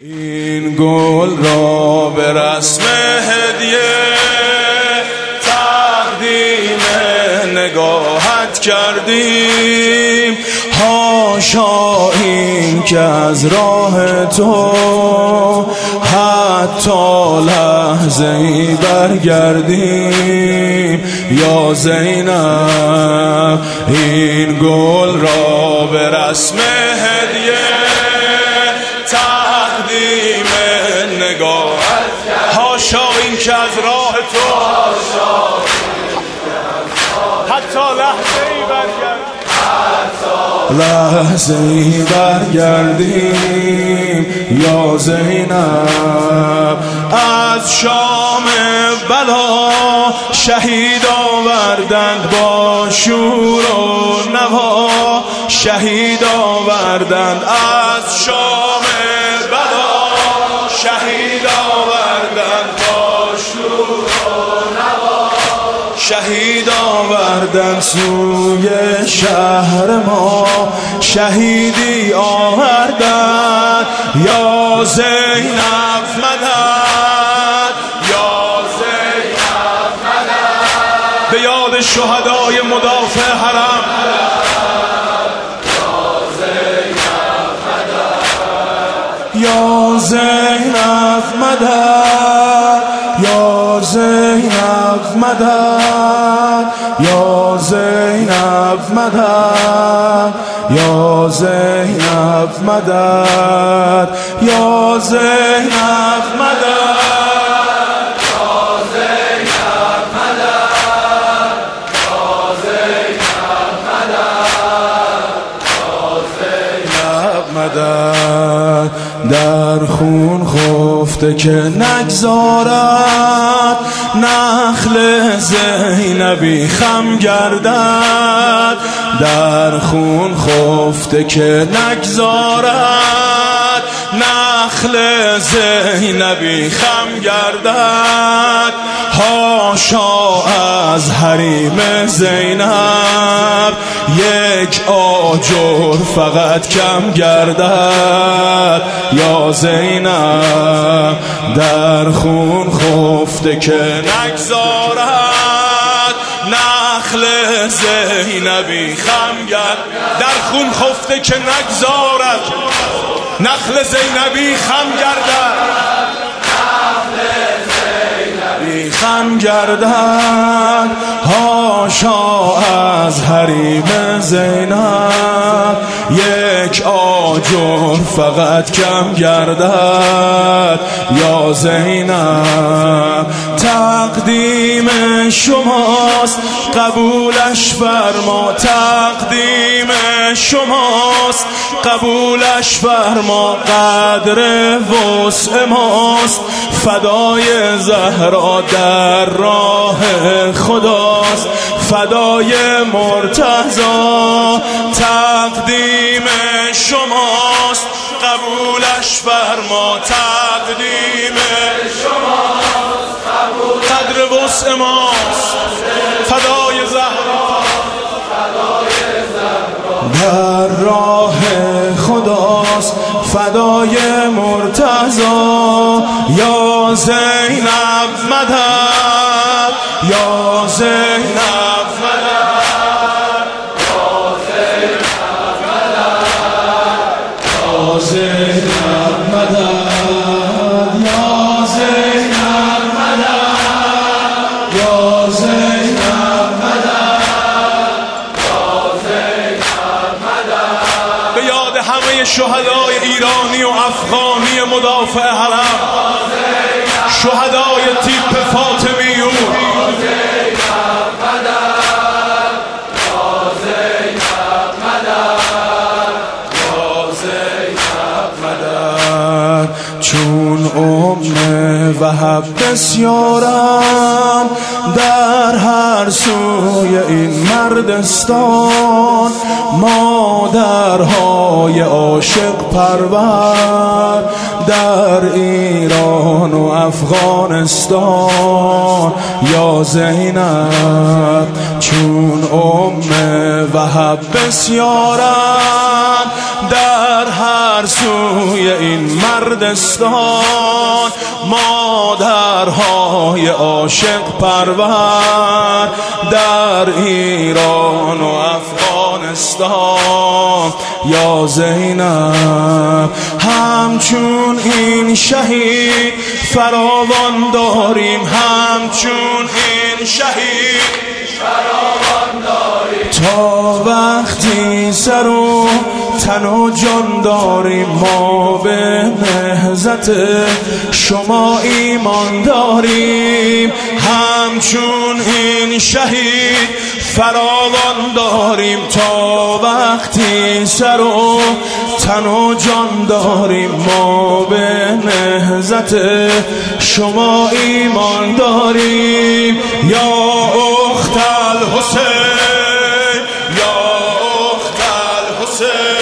این گل را به رسم هدیه تقدیم نگاهت کردیم. هاشا این که از راه تو حتی لحظه ای برگردیم. یا زینب این گل را به رسم هدیه لحظه ای برگردیم یا زینب. از شام بلا شهید آوردند با شور و نوا. شهید آوردند از شام شهید آوردن سوی شهر ما. شهیدی آوردن. یا زینب مدد. یا زینب مدد. به یاد شهدای مدافع حرم. یا زینب مدد. زینب مدد یا زینب مدد یا زینب مدد یا زینب مدد. در خون خفته که نگذارد. نخل زینبی خم گردد. در خون خفته که نگذارد. نخل زینبی خم گردد هاشا از حریم زینب. یک آجر فقط کم گردد. یا زینب در خون خفته که نگذارد. نخل زینبی خم گرد در خون خفته که نگذارد. نخل زینبی خم گردد خم گردد هاشا از حریم زینب. یک آجر فقط کم گردد. یا زینب تقدیم شماست. قبولش فرما تقدیم شماست. قبولش فرما قدر وسع ماست. فدای زهرا در راه خداست. فدای مرتضا تقدیم شماست. قبولش فرما تقدیم شماست. قدر وسع ماست. فدای راه خداست فدای مرتضا یا زینب مدد. شهدای ایرانی و افغانی مدافع حرم شهدای تیپ فاطمیون وحب بسیارم در هر سوی این مردستان مادرهای عاشق پرور در ایران و افغانستان. یا زینب چون ام وحب بسیارن این مردستان مادرهای عاشق پرور در ایران و افغانستان. یا زینب همچون این شهید فراوان داریم همچون این شهید فراوان داریم. تا وقتی سر تن و جان داریم ما به مهزت شما ایمان داریم. همچون این شهید فراوان داریم تا وقتی سر و تن و جان داریم. ما به نهزت شما ایمان داریم. یا اختل حسین یا اختل حسین